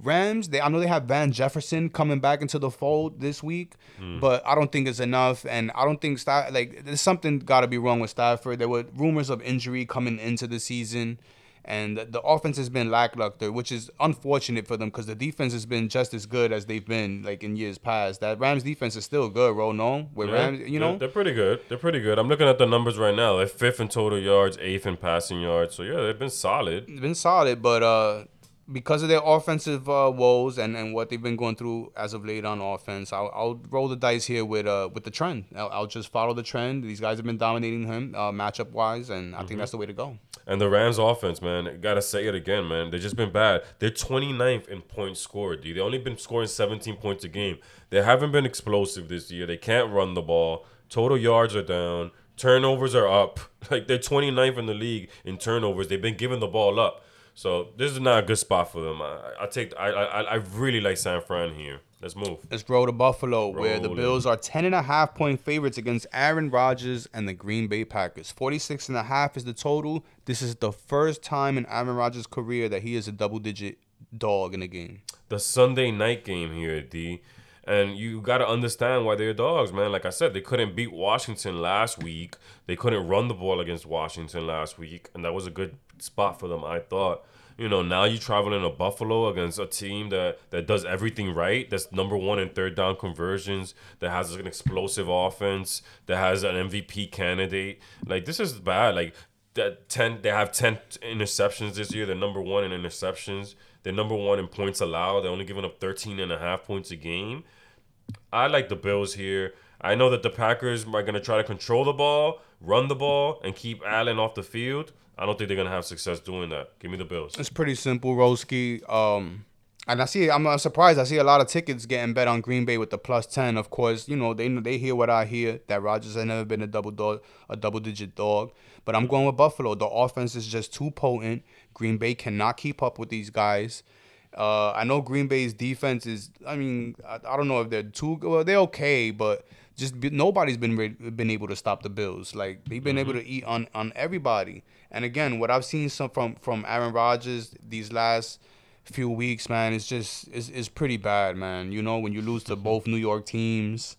Rams, they I know they have Van Jefferson coming back into the fold this week, but I don't think it's enough, and I don't think Staff like there's something got to be wrong with Stafford. There were rumors of injury coming into the season, and the, offense has been lackluster, which is unfortunate for them because the defense has been just as good as they've been like in years past. That Rams defense is still good, bro. No, with Yeah, Rams, you know, they're pretty good. They're pretty good. I'm looking at the numbers right now. They're fifth in total yards, eighth in passing yards. So yeah, they've been solid. it's been solid, but uh, because of their offensive uh, woes and, and what they've been going through as of late on offense, I'll, I'll roll the dice here with uh with the trend. I'll, I'll just follow the trend. These guys have been dominating him uh, matchup wise, and I think that's the way to go. And the Rams offense, man, gotta say it again, man. They've just been bad. They're 29th in points scored, D. They only been scoring 17 points a game. They haven't been explosive this year. They can't run the ball. Total yards are down. Turnovers are up. Like they're 29th in the league in turnovers. They've been giving the ball up. So this is not a good spot for them. I, I take I, I I really like San Fran here. Let's move. Let's roll to Buffalo, where the. Bills are 10 and a half point favorites against Aaron Rodgers and the Green Bay Packers. 46 and a half is the total. This is the first time in Aaron Rodgers' career that he is a double digit dog in a game. the Sunday night game here, D. And you got to understand why they're dogs, man. Like I said, they couldn't beat Washington last week. They couldn't run the ball against Washington last week, and that was a good spot for them, I thought. You know, now you traveling to Buffalo against a team that that does everything right. That's number one in third down conversions. That has an explosive offense. That has an MVP candidate. Like this is bad. Like that ten. They have ten interceptions this year. They're number one in interceptions. They're number one in points allowed. They're only giving up 13 and a half points a game. I like the Bills here. I know that the Packers are going to try to control the ball, run the ball, and keep Allen off the field. I don't think they're to have success doing that. Give me the Bills. It's pretty simple, Roski. Um, and I see, I'm surprised. I see a lot of tickets getting bet on Green Bay with the plus ten. Of course, you know they they hear what I hear that Rodgers has never been a double dog, a double digit dog. But I'm going with Buffalo. The offense is just too potent. Green Bay cannot keep up with these guys. Uh, I know Green Bay's defense is. I mean, I, I don't know if they're too. Well, they're okay, but just be, nobody's been re- been able to stop the Bills. Like they've been mm-hmm. able to eat on on everybody. And again, what I've seen some from from Aaron Rodgers these last few weeks, man, it's just it's, it's pretty bad, man. You know, when you lose to both New York teams,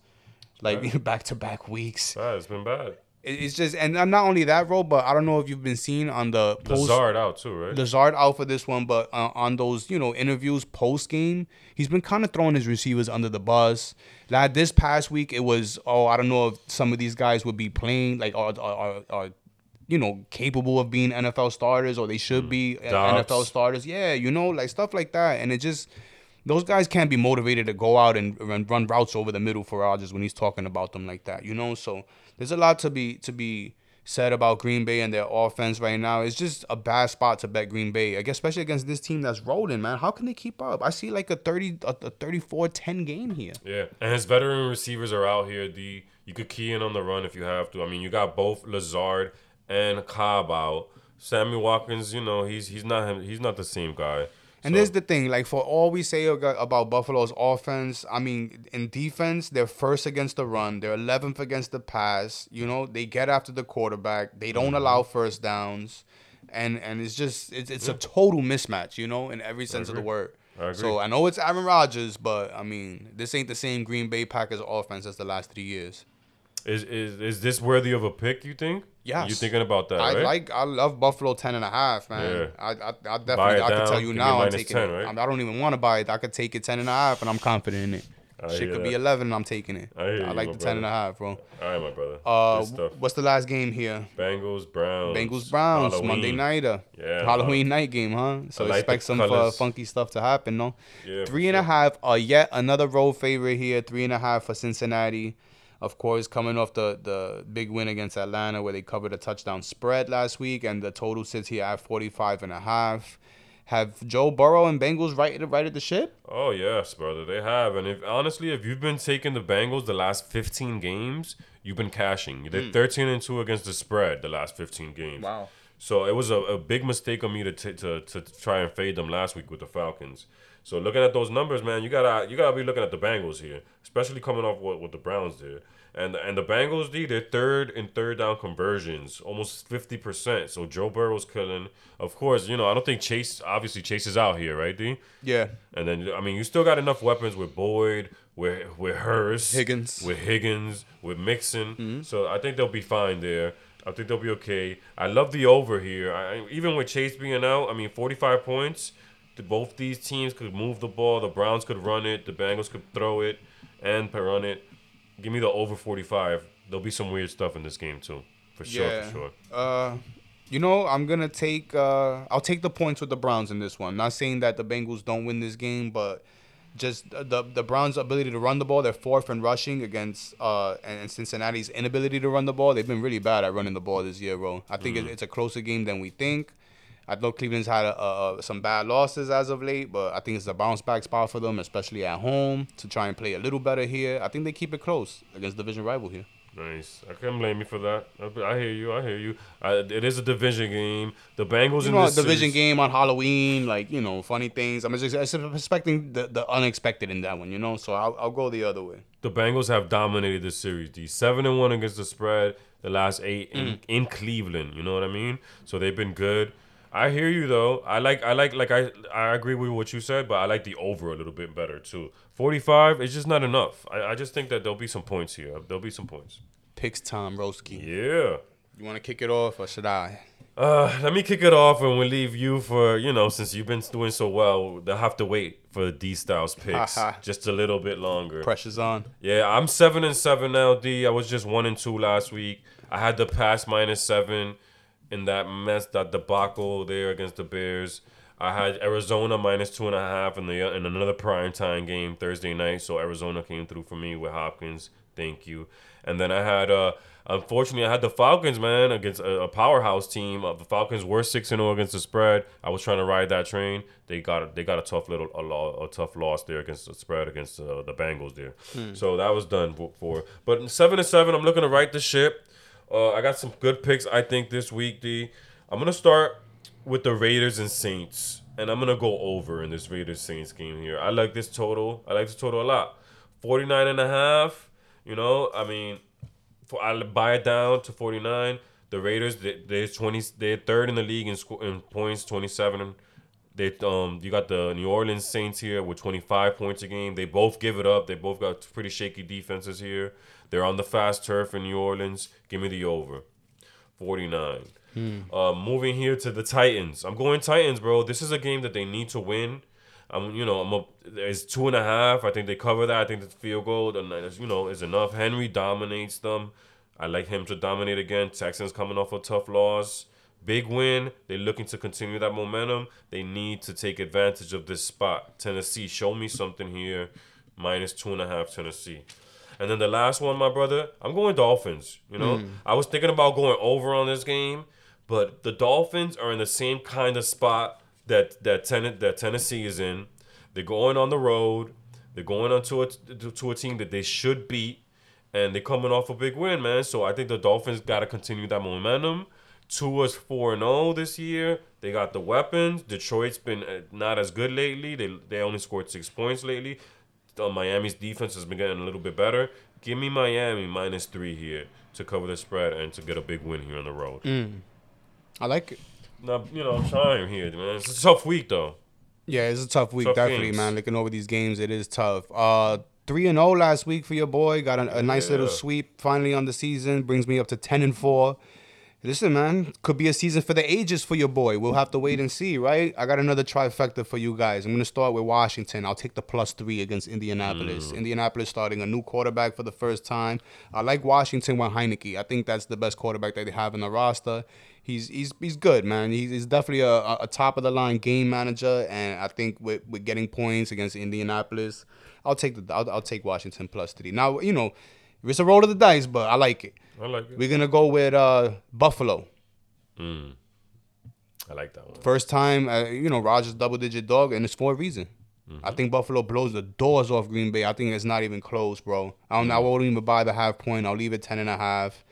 like back to back weeks. Bad, it's been bad. It's just and not only that, bro, but I don't know if you've been seen on the post, Lazard out too, right? Lazard out for this one, but uh, on those you know interviews post game, he's been kind of throwing his receivers under the bus. Like this past week, it was oh I don't know if some of these guys would be playing like are are, are you know capable of being NFL starters or they should be mm. NFL starters. Yeah, you know like stuff like that, and it just those guys can't be motivated to go out and, and run routes over the middle for Rodgers when he's talking about them like that, you know. So there's a lot to be to be said about Green Bay and their offense right now. It's just a bad spot to bet Green Bay, I guess, especially against this team that's rolling, man. How can they keep up? I see like a 30 a, a 34-10 game here. Yeah. And his veteran receivers are out here. The you could key in on the run if you have to. I mean, you got both Lazard and Cobb out. Sammy Watkins, you know, he's he's not he's not the same guy. And so. this is the thing, like for all we say about Buffalo's offense, I mean, in defense, they're first against the run, they're 11th against the pass. You know, they get after the quarterback, they don't mm-hmm. allow first downs, and and it's just it's it's yeah. a total mismatch, you know, in every sense of the word. I so I know it's Aaron Rodgers, but I mean, this ain't the same Green Bay Packers offense as the last three years. Is is is this worthy of a pick? You think? Yes. You thinking about that? I right? like. I love Buffalo ten and a half, man. Yeah. I, I, I definitely. I can tell you now. I'm taking 10, it. Right? I don't even want to buy it. I could take it ten and a half, and I'm confident in it. I Shit could that. be eleven, and I'm taking it. I, I like the ten and a half, bro. All right, my brother. Uh, what's the last game here? Bengals Browns. Bengals Browns Halloween. Monday nighter. Yeah. Halloween night game, huh? So like expect some uh, funky stuff to happen, no? Yeah. Three and sure. a half. Uh, yet another road favorite here. Three and a half for Cincinnati. Of course, coming off the, the big win against Atlanta where they covered a touchdown spread last week and the total sits here at 45 and a half. Have Joe Burrow and Bengals righted righted the ship? Oh yes, brother, they have. And if honestly, if you've been taking the Bengals the last 15 games, you've been cashing. They're mm. 13 and 2 against the spread the last 15 games. Wow. So it was a, a big mistake on me to, t- to to try and fade them last week with the Falcons. So looking at those numbers, man, you gotta you gotta be looking at the Bengals here, especially coming off what, what the Browns did. And and the Bengals, D, they're third in third down conversions, almost fifty percent. So Joe Burrow's killing. Of course, you know I don't think Chase obviously Chase is out here, right, D? Yeah. And then I mean you still got enough weapons with Boyd, with with Hurst, Higgins, with Higgins, with Mixon. Mm-hmm. So I think they'll be fine there. I think they'll be okay. I love the over here. I, even with Chase being out, I mean, 45 points both these teams could move the ball. The Browns could run it. The Bengals could throw it and run it. Give me the over 45. There'll be some weird stuff in this game too, for sure. Yeah. For sure. Uh, you know, I'm gonna take. Uh, I'll take the points with the Browns in this one. Not saying that the Bengals don't win this game, but just the the Browns' ability to run the ball. They're fourth in rushing against uh and Cincinnati's inability to run the ball. They've been really bad at running the ball this year, bro. I think mm. it's a closer game than we think. I know Cleveland's had a, a, some bad losses as of late, but I think it's a bounce back spot for them, especially at home, to try and play a little better here. I think they keep it close against division rival here. Nice. I can't blame you for that. I, hear you. I hear you. I, it is a division game. The Bengals you in know, this division series. game on Halloween, like you know, funny things. I'm just expecting the, the unexpected in that one, you know. So I'll, I'll go the other way. The Bengals have dominated this series. The seven and one against the spread. The last eight in, mm. in Cleveland. You know what I mean? So they've been good. I hear you though. I like I like like I I agree with what you said, but I like the over a little bit better too. Forty five is just not enough. I, I just think that there'll be some points here. There'll be some points. Picks time, Roski. Yeah. You want to kick it off or should I? Uh, let me kick it off and we'll leave you for, you know, since you've been doing so well, they'll have to wait for D Styles picks just a little bit longer. Pressure's on. Yeah, I'm seven and seven now, D. I was just one and two last week. I had the pass minus seven in that mess, that debacle there against the Bears. I had Arizona minus two and a half in the in another prime time game Thursday night. So Arizona came through for me with Hopkins. Thank you. And then I had uh unfortunately I had the Falcons man against a, a powerhouse team. Uh, the Falcons were six and zero against the spread. I was trying to ride that train. They got a, they got a tough little a, a tough loss there against the spread against uh, the Bengals there. So that was done for, for. But seven and seven, I'm looking to right the ship. Uh, I got some good picks I think this week. D. I'm gonna start with the Raiders and Saints, and I'm gonna go over in this Raiders Saints game here. I like this total. I like this total a lot. 49 and a half. You know, I mean, for I buy it down to 49. The Raiders, they, they're 20. They're third in the league in, sco- in points, 27. They um, you got the New Orleans Saints here with 25 points a game. They both give it up. They both got pretty shaky defenses here. They're on the fast turf in New Orleans. Give me the over. 49. Uh, moving here to the Titans. I'm going Titans, bro. This is a game that they need to win. I'm, you know, I'm a, it's two and a half. I think they cover that. I think the field goal, you know, is enough. Henry dominates them. I like him to dominate again. Texans coming off a tough loss. Big win. They're looking to continue that momentum. They need to take advantage of this spot. Tennessee, show me something here. Minus two and a half, Tennessee. And then the last one, my brother, I'm going Dolphins. You know, I was thinking about going over on this game, but the Dolphins are in the same kind of spot that that ten- that Tennessee is in. They're going on the road. They're going on to a to a team that they should beat, and they're coming off a big win, man. So I think the Dolphins got to continue that momentum. Tua's four and zero this year. They got the weapons. Detroit's been uh, not as good lately. They they only scored six points lately. Uh, Miami's defense has been getting a little bit better. Give me Miami minus three here to cover the spread and to get a big win here on the road. I like it. Now, you know, I'm trying here, man. It's a tough week though. Yeah, it's a tough week, Tough definitely, games. man. Looking over these games, it is tough. Uh, three and zero last week for your boy. Got a, a nice little sweep finally on the season. Brings me up to ten and four. Listen, man, could be a season for the ages for your boy. We'll have to wait and see, right? I got another trifecta for you guys. I'm gonna start with Washington. I'll take the plus three against Indianapolis. Mm. Indianapolis starting a new quarterback for the first time. I like Washington with Heinicke. I think that's the best quarterback that they have in the roster. He's he's he's good, man. He's, he's definitely a, a- a top of the line game manager, and I think with, with getting points against Indianapolis, I'll take the I'll, I'll take Washington plus three. Now you know, it's a roll of the dice, but I like it. I like it. We're gonna go with uh, Buffalo. I like that one. First time, uh, you know, Rodgers double digit dog, and it's for a reason. I think Buffalo blows the doors off Green Bay. I think it's not even close, bro. I don't. I won't even buy the half point. I'll leave it ten and a half.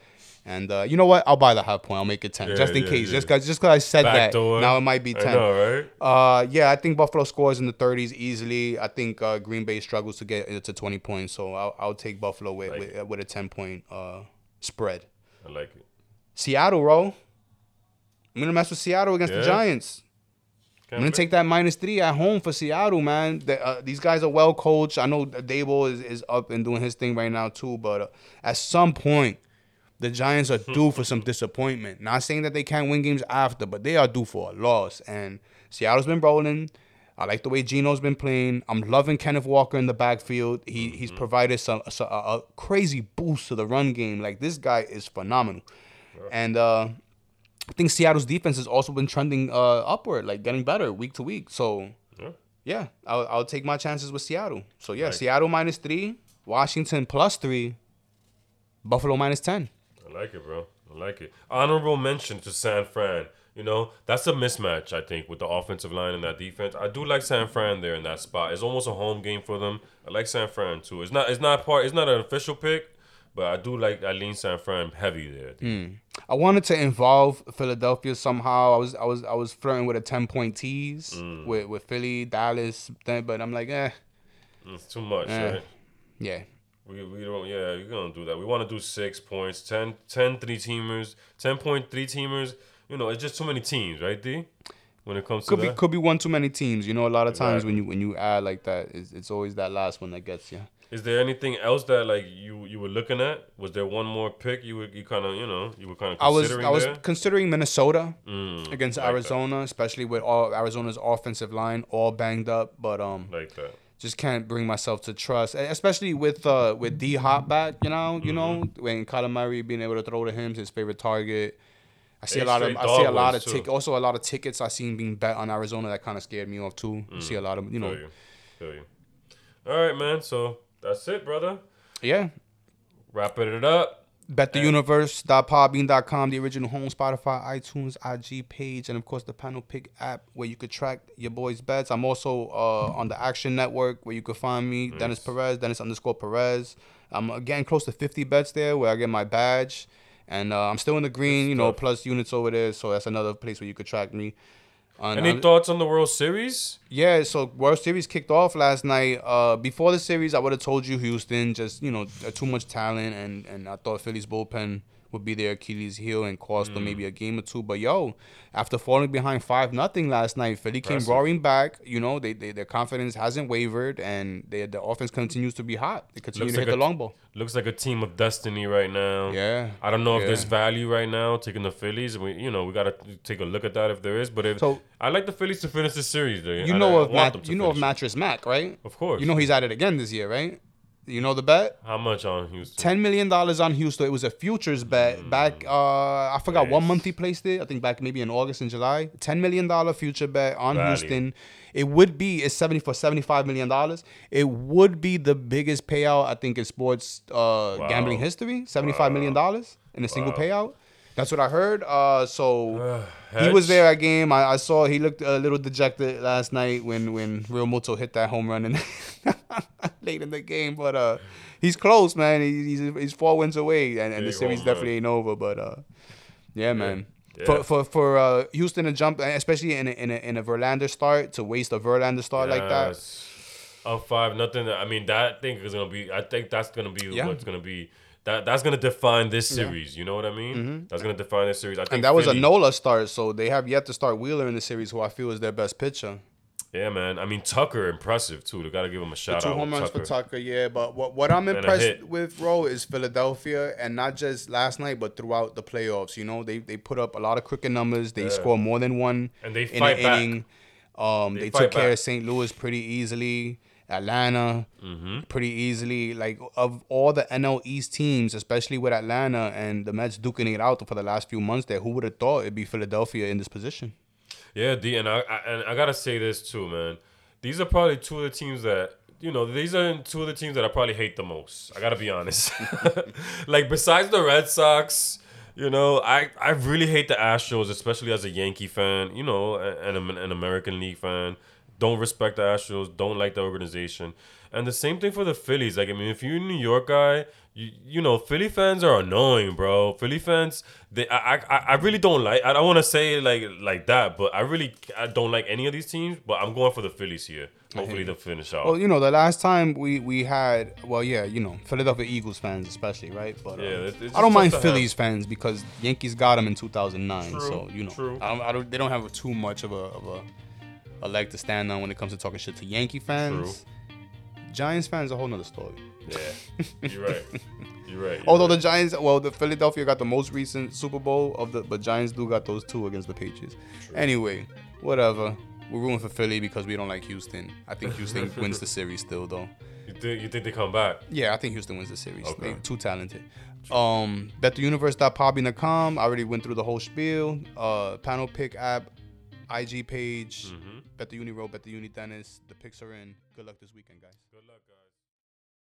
And uh, you know what? I'll buy the half point. I'll make it ten, Yeah, just in yeah, case. yeah. Just cause, just cause I said Backdoor. that. Now it might be I ten. know, right? Uh, yeah, I think Buffalo scores in the 30s easily. I think uh, Green Bay struggles to get it to 20 points, so I'll, I'll take Buffalo with Like with, with a 10 point uh spread. I like it. Seattle, bro. I'm gonna mess with Seattle against the Yeah? Giants. I'm gonna take that minus three at home for Seattle, man. The, uh, these guys are well coached. I know Daboll is, is up and doing his thing right now too, but uh, at some point, the Giants are due for some disappointment. Not saying that they can't win games after, but they are due for a loss. And Seattle's been rolling. I like the way Gino's been playing. I'm loving Kenneth Walker in the backfield. He he's provided some, some a, a crazy boost to the run game. Like this guy is phenomenal, and uh, I think Seattle's defense has also been trending uh, upward, like getting better week to week. So Yeah. yeah, I'll, I'll take my chances with Seattle. So yeah, Right. Seattle minus three, Washington plus three, Buffalo minus ten. I like it, bro. I like it. Honorable mention to San Fran. You know, that's a mismatch, I think, with the offensive line and that defense. I do like San Fran there in that spot. It's almost a home game for them. I like San Fran too. It's not it's not part it's not an official pick, but I do like I lean San Fran heavy there. Hmm. I wanted to involve Philadelphia somehow. I was I was I was flirting with a ten point tease Mm. with with Philly, Dallas, then, but I'm like, eh, It's too much, Eh. right? yeah. We, we don't yeah we're gonna do that. We want to do six points, 10, 10 three teamers, ten point three teamers. You know, it's just too many teams, right, D? When it comes to Could be that. could be one too many teams. You know, a lot of times Exactly. when you when you add like that, it's, it's always that last one that gets you. Is there anything else that like you you were looking at? Was there one more pick you were you kind of you know you were kind of I was considering I was there? considering Minnesota Mm, against like that. Arizona, especially with all Arizona's offensive line all banged up, but um like that. just can't bring myself to trust, especially with uh with D Hop back. You know, you know Mm-hmm. when Kyler Murray being able to throw to him, his favorite target. I see a lot of I see a lot of tick also a lot of tickets I seen being bet on Arizona that kind of scared me off too. I see a lot of you know Feel you. Feel you. All right, man. So that's it, brother. yeah. Wrapping it up. BetTheUniverse.podbean.com, the original home, Spotify, iTunes, IG page, and of course the Panel Pick app where you could track your boys' bets. I'm also uh, on the Action Network where you could find me, Dennis Perez, Dennis underscore Perez. I'm getting close to 50 bets there where I get my badge. And uh, I'm still in the green, you know, tough. plus units over there. So that's another place where you could track me. Any thoughts on the World Series? yeah, so World Series kicked off last night. Uh, before the series, I would have told you Houston, just you know, uh, too much talent, and and I thought Philly's bullpen would be their Achilles heel and cost Mm. them maybe a game or two. But yo, after falling behind five nothing last night, Philly came roaring back. You know, they, they their confidence hasn't wavered, and they, the offense continues to be hot. They continue Looks to like hit a- the long ball. Looks like a team of destiny right now. Yeah, I don't know if yeah. there's value right now taking the Phillies. We, you know, we gotta take a look at that if there is. But if So- I like the Phillies to finish the series, though. You know I of want Mat- you know of finish it. Mattress Mac, right? Of course. You know he's at it again this year, right? You know the bet. how much on Houston? ten million dollars on Houston. It was a futures bet back. Uh, I forgot what month he placed it. I think back maybe in August and July. Ten million dollar future bet on Value. Houston. It would be it's seventy for seventy five million dollars. It would be the biggest payout I think in sports uh, gambling history. Seventy five million dollars in a single payout. That's what I heard. Uh, so. He was there at game. I, I saw he looked a little dejected last night when when Realmuto hit that home run and late in the game. But uh, he's close, man. He, he's he's four wins away, and, and the series definitely ain't over. But uh, yeah, man. Yeah. For for for uh, Houston to jump, especially in a, in a in a Verlander start, to waste a Verlander start like that. Yes. Up five nothing. I mean, that thing is gonna be. I think that's gonna be Yeah. what's gonna be. That that's gonna define this series. You know what I mean? That's gonna define this series. I think Mm-hmm. And that was a Nola start, so they have yet to start Wheeler in the series, who I feel is their best pitcher. Yeah, man. I mean, Tucker impressive too. They gotta give him a shout Two out. home runs Tucker. for Tucker, yeah. But what what I'm impressed with, Ro, is Philadelphia, and not just last night, but throughout the playoffs. You know, they they put up a lot of crooked numbers. They score more than one And they in fight an back. inning. Um, They they, took care back. of St. Louis pretty easily. Atlanta, Mm-hmm. pretty easily. Like of all the NL East teams, especially with Atlanta and the Mets duking it out for the last few months, there, who would have thought it'd be Philadelphia in this position? Yeah, D, and I, I and I gotta say this too, man. These are probably two of the teams that you know. These are two of the teams that I probably hate the most. I gotta be honest. like besides the Red Sox, you know, I I really hate the Astros, especially as a Yankee fan. You know, and an, an American League fan. Don't respect the Astros. Don't like the organization. And the same thing for the Phillies. Like I mean, if you're a New York guy, you you know Philly fans are annoying, bro. Philly fans, they I I, I really don't like. I don't want to say it like like that, but I really I don't like any of these teams. But I'm going for the Phillies here. Hopefully they'll finish out. Well, you know, the last time we we had, well, yeah, you know, Philadelphia Eagles fans especially, right? But uh, Yeah, it's- it's I don't mind tough have. Phillies fans because Yankees got them in 2009, True, so you know, true. I don't, I don't, they don't have too much of a of a, a leg to stand on when it comes to talking shit to Yankee fans. Giants fans a whole nother story. yeah, you're right. You're right. you're Although right. the Giants, well, the Philadelphia got the most recent Super Bowl of the, but Giants do got those two against the Patriots. Anyway, whatever. We're rooting for Philly because we don't like Houston. I think Houston wins the series still, though. you think you think they come back? Yeah, I think Houston wins the series. Okay. They too talented. Um, bettheuniverse.podbean.com. I already went through the whole spiel. Uh, panel pick app, IG page, Mm-hmm. Bet the Uni Row, Bet the Uni Dennis. The picks are in. Good luck this weekend, guys. Good luck, guys.